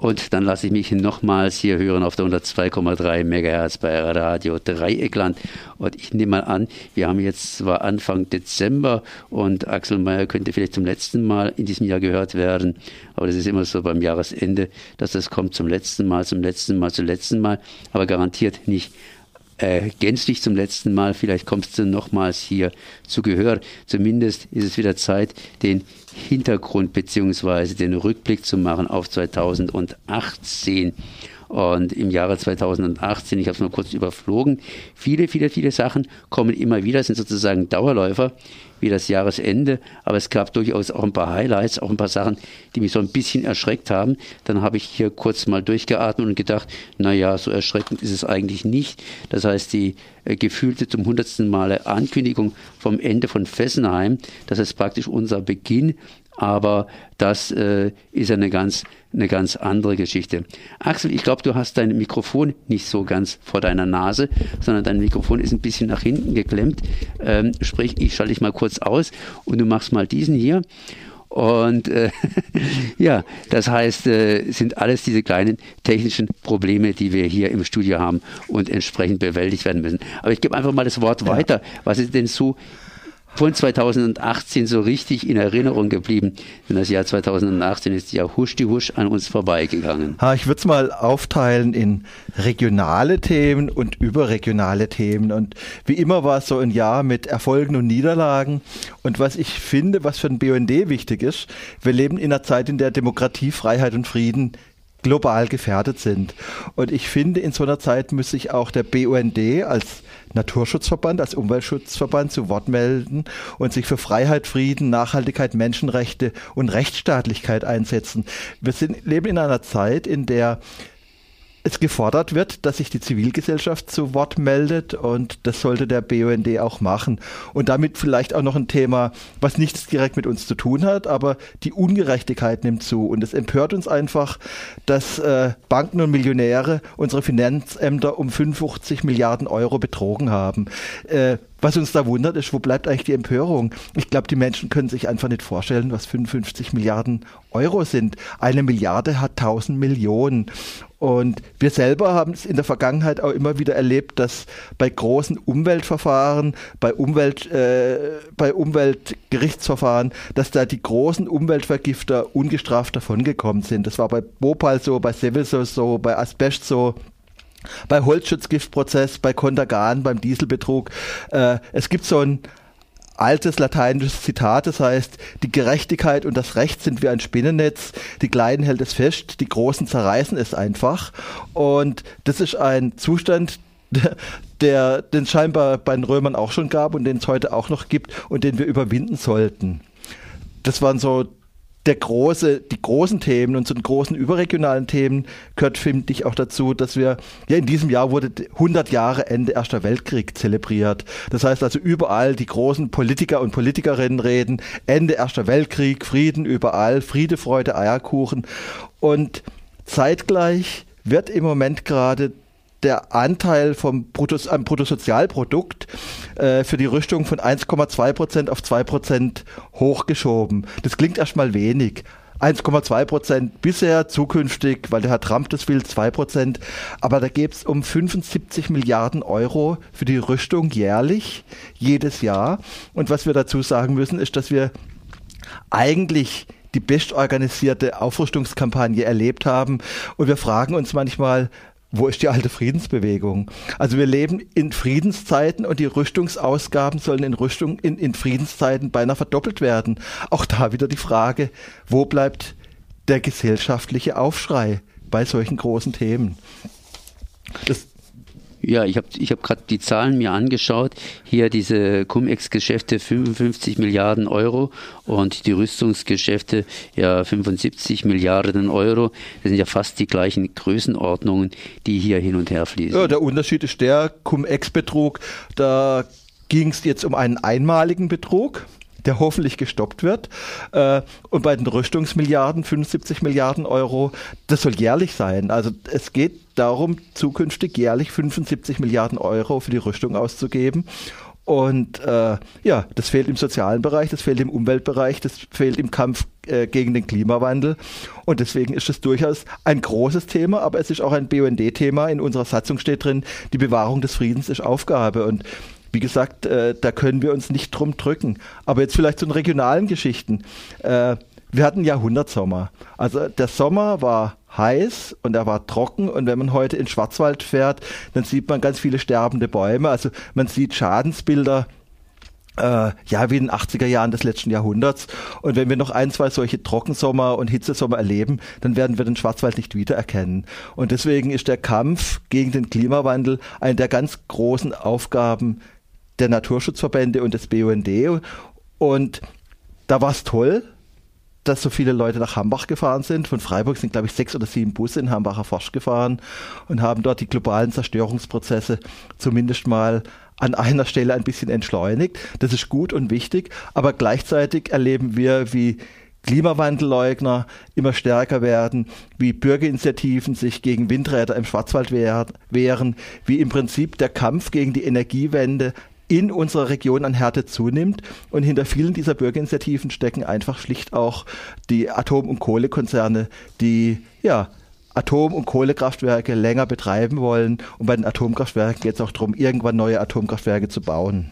Und dann lasse ich mich nochmals hier hören auf der 102,3 MHz bei Radio Dreieckland. Und ich nehme mal an, wir haben jetzt zwar Anfang Dezember und Axel Mayer könnte vielleicht zum letzten Mal in diesem Jahr gehört werden. Aber das ist immer so beim Jahresende, dass das kommt zum letzten Mal, zum letzten Mal, zum letzten Mal. Aber garantiert nicht äh, gänzlich zum letzten Mal. Vielleicht kommst du nochmals hier zu Gehör. Zumindest ist es wieder Zeit, den Hintergrund beziehungsweise den Rückblick zu machen auf 2018. Und im Jahre 2018, ich habe es mal kurz überflogen, viele, viele, viele Sachen kommen immer wieder, sind sozusagen Dauerläufer wie das Jahresende, aber es gab durchaus auch ein paar Highlights, auch ein paar Sachen, die mich so ein bisschen erschreckt haben. Dann habe ich hier kurz mal durchgeatmet und gedacht, naja, so erschreckend ist es eigentlich nicht. Das heißt, die äh, gefühlte zum hundertsten Male Ankündigung vom Ende von Fessenheim, das ist praktisch unser Beginn aber das äh, ist eine ganz, eine ganz andere Geschichte. Axel, ich glaube, du hast dein Mikrofon nicht so ganz vor deiner Nase, sondern dein Mikrofon ist ein bisschen nach hinten geklemmt. Ähm, sprich, ich schalte dich mal kurz aus und du machst mal diesen hier. Und äh, ja, das heißt, äh, sind alles diese kleinen technischen Probleme, die wir hier im Studio haben und entsprechend bewältigt werden müssen. Aber ich gebe einfach mal das Wort ja. weiter. Was ist denn so von 2018 so richtig in Erinnerung geblieben. Denn das Jahr 2018 ist ja husch die husch an uns vorbeigegangen. Ich würde es mal aufteilen in regionale Themen und überregionale Themen. Und wie immer war es so ein Jahr mit Erfolgen und Niederlagen. Und was ich finde, was für den BUND wichtig ist, wir leben in einer Zeit, in der Demokratie, Freiheit und Frieden global gefährdet sind. Und ich finde, in so einer Zeit müsste sich auch der BUND als Naturschutzverband, als Umweltschutzverband zu Wort melden und sich für Freiheit, Frieden, Nachhaltigkeit, Menschenrechte und Rechtsstaatlichkeit einsetzen. Wir sind, leben in einer Zeit, in der es gefordert wird, dass sich die Zivilgesellschaft zu Wort meldet und das sollte der BUND auch machen. Und damit vielleicht auch noch ein Thema, was nichts direkt mit uns zu tun hat, aber die Ungerechtigkeit nimmt zu. Und es empört uns einfach, dass äh, Banken und Millionäre unsere Finanzämter um 55 Milliarden Euro betrogen haben. Äh, was uns da wundert, ist, wo bleibt eigentlich die Empörung? Ich glaube, die Menschen können sich einfach nicht vorstellen, was 55 Milliarden Euro sind. Eine Milliarde hat 1000 Millionen. Und wir selber haben es in der Vergangenheit auch immer wieder erlebt, dass bei großen Umweltverfahren, bei, Umwelt, äh, bei Umweltgerichtsverfahren, dass da die großen Umweltvergifter ungestraft davongekommen sind. Das war bei Bhopal so, bei Seveso so, bei Asbest so bei Holzschutzgiftprozess, bei Kontergan, beim Dieselbetrug. Äh, es gibt so ein altes lateinisches Zitat, das heißt, die Gerechtigkeit und das Recht sind wie ein Spinnennetz, die Kleinen hält es fest, die Großen zerreißen es einfach. Und das ist ein Zustand, der, den scheinbar bei den Römern auch schon gab und den es heute auch noch gibt und den wir überwinden sollten. Das waren so der große, die großen Themen und zu den großen überregionalen Themen gehört, finde ich, auch dazu, dass wir, ja, in diesem Jahr wurde 100 Jahre Ende Erster Weltkrieg zelebriert. Das heißt also überall die großen Politiker und Politikerinnen reden, Ende Erster Weltkrieg, Frieden überall, Friede, Freude, Eierkuchen. Und zeitgleich wird im Moment gerade der Anteil vom Bruttos, am Bruttosozialprodukt äh, für die Rüstung von 1,2 Prozent auf 2 Prozent hochgeschoben. Das klingt erstmal wenig. 1,2 Prozent bisher, zukünftig, weil der Herr Trump das will, 2 Prozent. Aber da geht es um 75 Milliarden Euro für die Rüstung jährlich, jedes Jahr. Und was wir dazu sagen müssen, ist, dass wir eigentlich die bestorganisierte Aufrüstungskampagne erlebt haben. Und wir fragen uns manchmal, wo ist die alte Friedensbewegung? Also wir leben in Friedenszeiten und die Rüstungsausgaben sollen in Rüstung in, in Friedenszeiten beinahe verdoppelt werden. Auch da wieder die Frage, wo bleibt der gesellschaftliche Aufschrei bei solchen großen Themen? Das ja, ich habe ich hab gerade die Zahlen mir angeschaut. Hier diese Cum-Ex-Geschäfte 55 Milliarden Euro und die Rüstungsgeschäfte ja 75 Milliarden Euro. Das sind ja fast die gleichen Größenordnungen, die hier hin und her fließen. Ja, der Unterschied ist der Cum-Ex-Betrug, da ging es jetzt um einen einmaligen Betrug der hoffentlich gestoppt wird. Äh, und bei den Rüstungsmilliarden, 75 Milliarden Euro, das soll jährlich sein. Also es geht darum, zukünftig jährlich 75 Milliarden Euro für die Rüstung auszugeben. Und äh, ja, das fehlt im sozialen Bereich, das fehlt im Umweltbereich, das fehlt im Kampf äh, gegen den Klimawandel. Und deswegen ist es durchaus ein großes Thema, aber es ist auch ein BUND-Thema. In unserer Satzung steht drin, die Bewahrung des Friedens ist Aufgabe. Und wie gesagt, äh, da können wir uns nicht drum drücken. Aber jetzt vielleicht zu den regionalen Geschichten. Äh, wir hatten Jahrhundertsommer. Also der Sommer war heiß und er war trocken und wenn man heute in Schwarzwald fährt, dann sieht man ganz viele sterbende Bäume. Also man sieht Schadensbilder äh, ja, wie in den 80er Jahren des letzten Jahrhunderts. Und wenn wir noch ein, zwei solche Trockensommer und Hitzesommer erleben, dann werden wir den Schwarzwald nicht wiedererkennen. Und deswegen ist der Kampf gegen den Klimawandel eine der ganz großen Aufgaben der Naturschutzverbände und des BUND. Und da war es toll, dass so viele Leute nach Hambach gefahren sind. Von Freiburg sind, glaube ich, sechs oder sieben Busse in Hambacher Forsch gefahren und haben dort die globalen Zerstörungsprozesse zumindest mal an einer Stelle ein bisschen entschleunigt. Das ist gut und wichtig, aber gleichzeitig erleben wir, wie Klimawandelleugner immer stärker werden, wie Bürgerinitiativen sich gegen Windräder im Schwarzwald wehren, wie im Prinzip der Kampf gegen die Energiewende in unserer Region an Härte zunimmt. Und hinter vielen dieser Bürgerinitiativen stecken einfach schlicht auch die Atom- und Kohlekonzerne, die ja Atom- und Kohlekraftwerke länger betreiben wollen. Und bei den Atomkraftwerken geht es auch darum, irgendwann neue Atomkraftwerke zu bauen.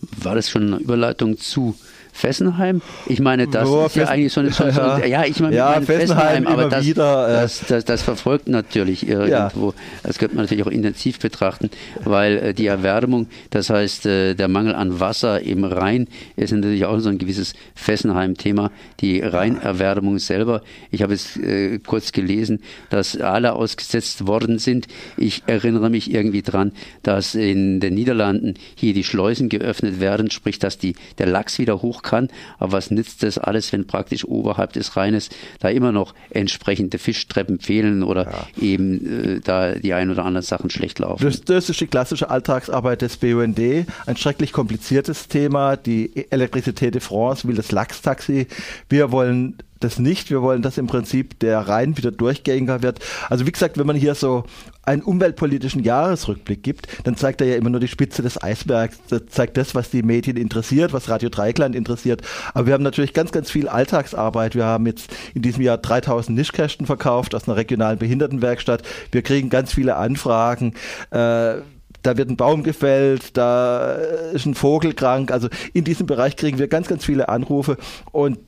War das schon eine Überleitung zu Fessenheim. Ich meine, das oh, ist ja eigentlich so eine, so, so, ja, ich meine, ja, Fessenheim, Fessenheim aber das, wieder, äh, das, das, das, verfolgt natürlich irgendwo. Ja. Das könnte man natürlich auch intensiv betrachten, weil äh, die Erwärmung, das heißt, äh, der Mangel an Wasser im Rhein ist natürlich auch so ein gewisses Fessenheim-Thema. Die Rheinerwärmung selber, ich habe es äh, kurz gelesen, dass alle ausgesetzt worden sind. Ich erinnere mich irgendwie dran, dass in den Niederlanden hier die Schleusen geöffnet werden, sprich, dass die, der Lachs wieder hoch kann. Aber was nützt das alles, wenn praktisch oberhalb des Rheines da immer noch entsprechende Fischtreppen fehlen oder ja. eben äh, da die ein oder anderen Sachen schlecht laufen? Das, das ist die klassische Alltagsarbeit des BUND. Ein schrecklich kompliziertes Thema. Die Elektrizität de France will das Lachstaxi. Wir wollen das nicht. Wir wollen, dass im Prinzip der Rhein wieder durchgängiger wird. Also wie gesagt, wenn man hier so einen umweltpolitischen Jahresrückblick gibt, dann zeigt er ja immer nur die Spitze des Eisbergs. Das zeigt das, was die Medien interessiert, was Radio Dreikland interessiert. Aber wir haben natürlich ganz, ganz viel Alltagsarbeit. Wir haben jetzt in diesem Jahr 3000 Nischkästen verkauft aus einer regionalen Behindertenwerkstatt. Wir kriegen ganz viele Anfragen. Äh, da wird ein Baum gefällt, da ist ein Vogel krank. Also in diesem Bereich kriegen wir ganz, ganz viele Anrufe und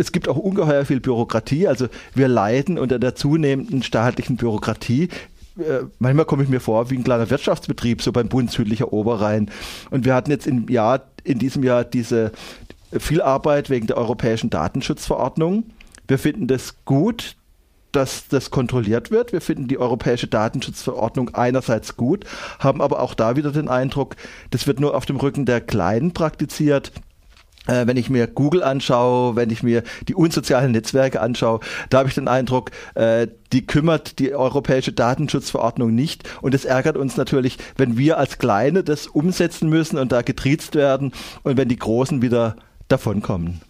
es gibt auch ungeheuer viel Bürokratie. Also wir leiden unter der zunehmenden staatlichen Bürokratie äh, manchmal komme ich mir vor wie ein kleiner Wirtschaftsbetrieb, so beim Bund südlicher Oberrhein. Und wir hatten jetzt im Jahr, in diesem Jahr diese viel Arbeit wegen der europäischen Datenschutzverordnung. Wir finden das gut, dass das kontrolliert wird. Wir finden die europäische Datenschutzverordnung einerseits gut, haben aber auch da wieder den Eindruck, das wird nur auf dem Rücken der Kleinen praktiziert äh, wenn ich mir Google anschaue, wenn ich mir die unsozialen Netzwerke anschaue, da habe ich den Eindruck, äh, die kümmert die europäische Datenschutzverordnung nicht. Und es ärgert uns natürlich, wenn wir als Kleine das umsetzen müssen und da getriezt werden und wenn die Großen wieder davonkommen.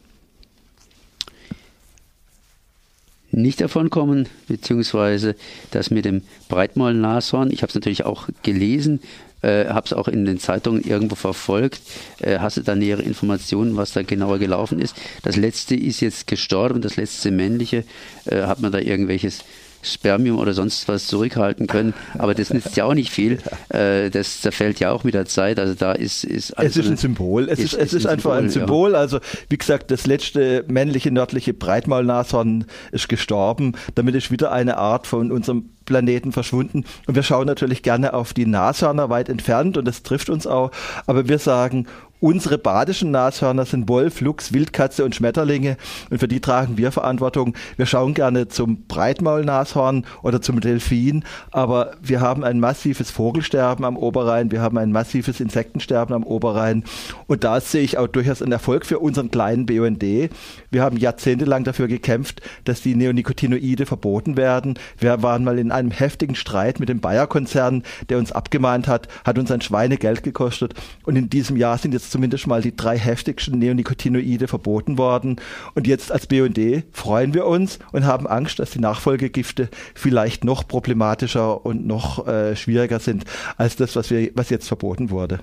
nicht davonkommen, beziehungsweise das mit dem Breitmaul-Nashorn. Ich habe es natürlich auch gelesen, äh, habe es auch in den Zeitungen irgendwo verfolgt. Äh, hast du da nähere Informationen, was da genauer gelaufen ist? Das letzte ist jetzt gestorben, das letzte männliche. Äh, hat man da irgendwelches Spermium oder sonst was zurückhalten können. Aber das nützt ja auch nicht viel. Äh, das zerfällt ja auch mit der Zeit. Also da ist, ist Es ist ein Symbol. Es ist, ist, es ist, ein einfach Symbol, ein Symbol. Ja. Also wie gesagt, das letzte männliche nördliche Breitmaulnashorn ist gestorben. Damit ist wieder eine Art von unserem Planeten verschwunden. Und wir schauen natürlich gerne auf die Nashörner weit entfernt und das trifft uns auch. Aber wir sagen, Unsere badischen Nashörner sind Wolf, Luchs, Wildkatze und Schmetterlinge und für die tragen wir Verantwortung. Wir schauen gerne zum Breitmaulnashorn oder zum Delfin, aber wir haben ein massives Vogelsterben am Oberrhein, wir haben ein massives Insektensterben am Oberrhein und da sehe ich auch durchaus einen Erfolg für unseren kleinen BUND. Wir haben jahrzehntelang dafür gekämpft, dass die Neonicotinoide verboten werden. Wir waren mal in einem heftigen Streit mit dem Bayer-Konzern, der uns abgemahnt hat, hat uns ein Schweinegeld gekostet und in diesem Jahr sind jetzt zumindest mal die drei heftigsten Neonicotinoide verboten worden. Und jetzt als BUND freuen wir uns und haben Angst, dass die Nachfolgegifte vielleicht noch problematischer und noch äh, schwieriger sind als das, was, wir, was jetzt verboten wurde.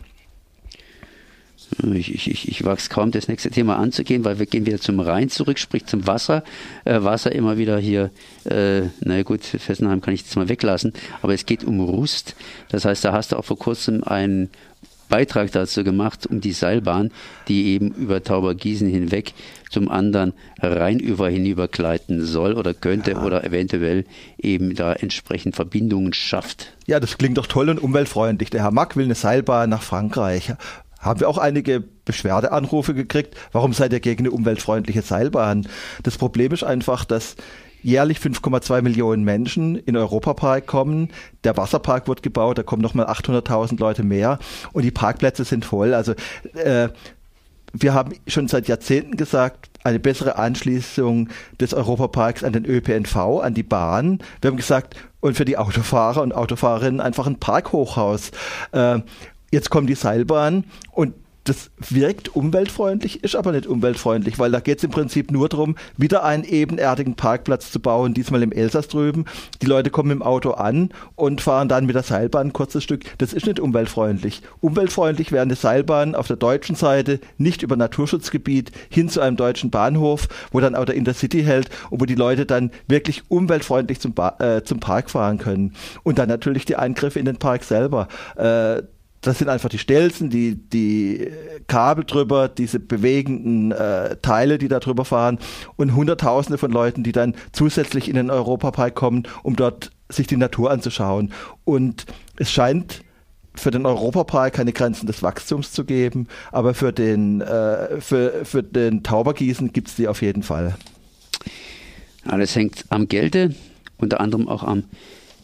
Ich, ich, ich, ich wage es kaum, das nächste Thema anzugehen, weil wir gehen wieder zum Rhein zurück, sprich zum Wasser. Äh, Wasser immer wieder hier, äh, na gut, Fessenheim kann ich jetzt mal weglassen, aber es geht um Rust. Das heißt, da hast du auch vor kurzem einen Beitrag dazu gemacht, um die Seilbahn, die eben über Taubergießen hinweg zum anderen Rheinüber hinübergleiten soll oder könnte ja. oder eventuell eben da entsprechend Verbindungen schafft. Ja, das klingt doch toll und umweltfreundlich. Der Herr Mack will eine Seilbahn nach Frankreich haben wir auch einige Beschwerdeanrufe gekriegt. Warum seid ihr gegen eine umweltfreundliche Seilbahn? Das Problem ist einfach, dass jährlich 5,2 Millionen Menschen in Europapark kommen. Der Wasserpark wird gebaut, da kommen nochmal 800.000 Leute mehr und die Parkplätze sind voll. Also äh, wir haben schon seit Jahrzehnten gesagt, eine bessere Anschließung des Europaparks an den ÖPNV, an die Bahn. Wir haben gesagt, und für die Autofahrer und Autofahrerinnen einfach ein Parkhochhaus. Äh, jetzt kommt die Seilbahn und das wirkt umweltfreundlich, ist aber nicht umweltfreundlich, weil da geht es im Prinzip nur darum, wieder einen ebenerdigen Parkplatz zu bauen, diesmal im Elsass drüben. Die Leute kommen im Auto an und fahren dann mit der Seilbahn ein kurzes Stück. Das ist nicht umweltfreundlich. Umweltfreundlich wäre eine Seilbahn auf der deutschen Seite, nicht über Naturschutzgebiet, hin zu einem deutschen Bahnhof, wo dann auch der Intercity hält und wo die Leute dann wirklich umweltfreundlich zum, ba äh, zum Park fahren können. Und dann natürlich die Eingriffe in den Park selber. Äh, das sind einfach die Stelzen, die, die Kabel drüber, diese bewegenden äh, Teile, die da drüber fahren und Hunderttausende von Leuten, die dann zusätzlich in den Europapark kommen, um dort sich die Natur anzuschauen. Und es scheint für den Europapark keine Grenzen des Wachstums zu geben, aber für den, äh, für, für den Taubergießen gibt es die auf jeden Fall. Alles hängt am Gelde, unter anderem auch am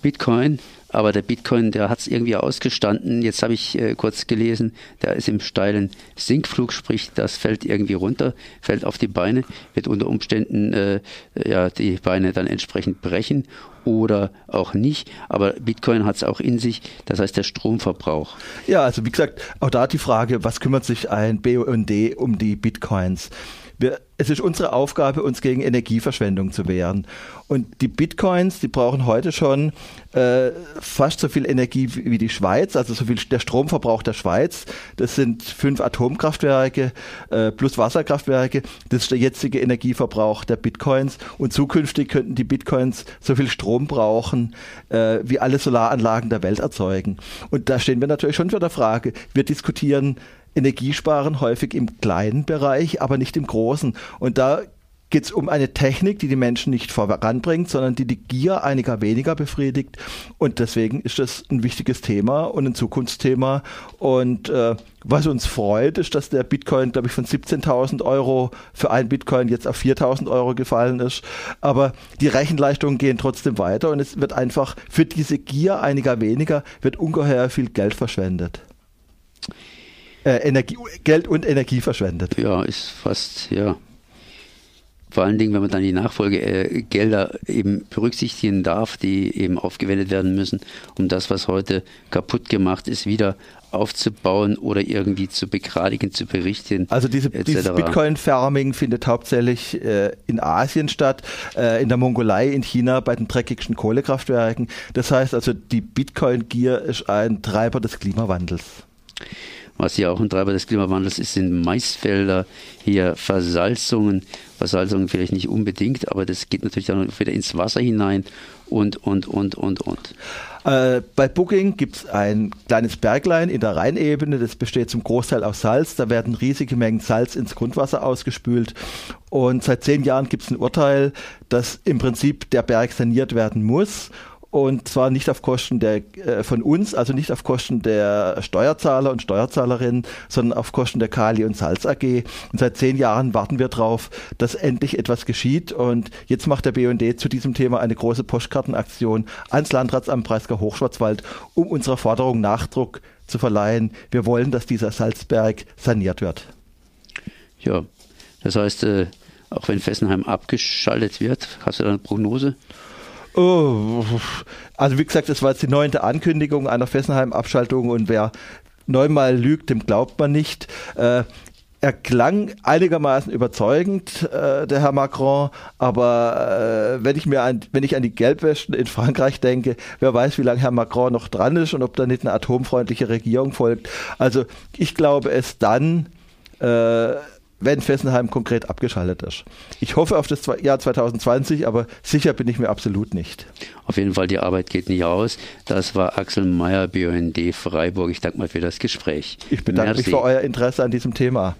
Bitcoin. Aber der Bitcoin, der hat es irgendwie ausgestanden. Jetzt habe ich äh, kurz gelesen, der ist im steilen Sinkflug, sprich, das fällt irgendwie runter, fällt auf die Beine, wird unter Umständen äh, ja, die Beine dann entsprechend brechen oder auch nicht. Aber Bitcoin hat es auch in sich, das heißt der Stromverbrauch. Ja, also wie gesagt, auch da die Frage, was kümmert sich ein BUND um die Bitcoins? Wir, es ist unsere Aufgabe, uns gegen Energieverschwendung zu wehren. Und die Bitcoins, die brauchen heute schon äh, fast so viel Energie wie die Schweiz, also so viel der Stromverbrauch der Schweiz. Das sind fünf Atomkraftwerke äh, plus Wasserkraftwerke. Das ist der jetzige Energieverbrauch der Bitcoins. Und zukünftig könnten die Bitcoins so viel Strom brauchen, äh, wie alle Solaranlagen der Welt erzeugen. Und da stehen wir natürlich schon vor der Frage. Wir diskutieren Energiesparen häufig im kleinen Bereich, aber nicht im großen. Und da geht es um eine Technik, die die Menschen nicht voranbringt, sondern die die Gier einiger weniger befriedigt. Und deswegen ist das ein wichtiges Thema und ein Zukunftsthema. Und äh, was uns freut, ist, dass der Bitcoin, glaube ich, von 17.000 Euro für einen Bitcoin jetzt auf 4.000 Euro gefallen ist. Aber die Rechenleistungen gehen trotzdem weiter und es wird einfach für diese Gier einiger weniger wird ungeheuer viel Geld verschwendet äh, Energie, Geld und Energie verschwendet. Ja, ist fast, ja. Vor allen Dingen, wenn man dann die Nachfolgegelder eben berücksichtigen darf, die eben aufgewendet werden müssen, um das, was heute kaputt gemacht ist, wieder aufzubauen oder irgendwie zu begradigen, zu berichten. Also diese, dieses Bitcoin-Farming findet hauptsächlich äh, in Asien statt, äh, in der Mongolei, in China, bei den dreckigsten Kohlekraftwerken. Das heißt also, die Bitcoin-Gier ist ein Treiber des Klimawandels was ja auch ein Treiber des Klimawandels ist, sind Maisfelder, hier Versalzungen, Versalzungen vielleicht nicht unbedingt, aber das geht natürlich dann wieder ins Wasser hinein und, und, und, und, und. Äh, bei Booking gibt es ein kleines Berglein in der Rheinebene, das besteht zum Großteil aus Salz. Da werden riesige Mengen Salz ins Grundwasser ausgespült. Und seit zehn Jahren gibt es ein Urteil, dass im Prinzip der Berg saniert werden muss und zwar nicht auf Kosten der, äh, von uns, also nicht auf Kosten der Steuerzahler und Steuerzahlerinnen, sondern auf Kosten der Kali und Salz AG. Und seit zehn Jahren warten wir darauf, dass endlich etwas geschieht. Und jetzt macht der BND zu diesem Thema eine große Postkartenaktion ans Landratsamt Breisgau Hochschwarzwald, um unserer Forderung Nachdruck zu verleihen. Wir wollen, dass dieser Salzberg saniert wird. Ja, das heißt, äh, auch wenn Fessenheim abgeschaltet wird, hast du da eine Prognose? Oh, also wie gesagt, das war jetzt die neunte Ankündigung einer Fessenheim-Abschaltung und wer neunmal lügt, dem glaubt man nicht. Äh, er klang einigermaßen überzeugend, äh, der Herr Macron, aber äh, wenn ich mir an, wenn ich an die Gelbwäsche in Frankreich denke, wer weiß, wie lange Herr Macron noch dran ist und ob da nicht eine atomfreundliche Regierung folgt. Also ich glaube es dann, äh, wenn Fessenheim konkret abgeschaltet ist. Ich hoffe auf das Jahr 2020, aber sicher bin ich mir absolut nicht. Auf jeden Fall, die Arbeit geht nicht aus. Das war Axel Meyer, BUND Freiburg. Ich danke mal für das Gespräch. Ich bedanke Merci. mich für euer Interesse an diesem Thema.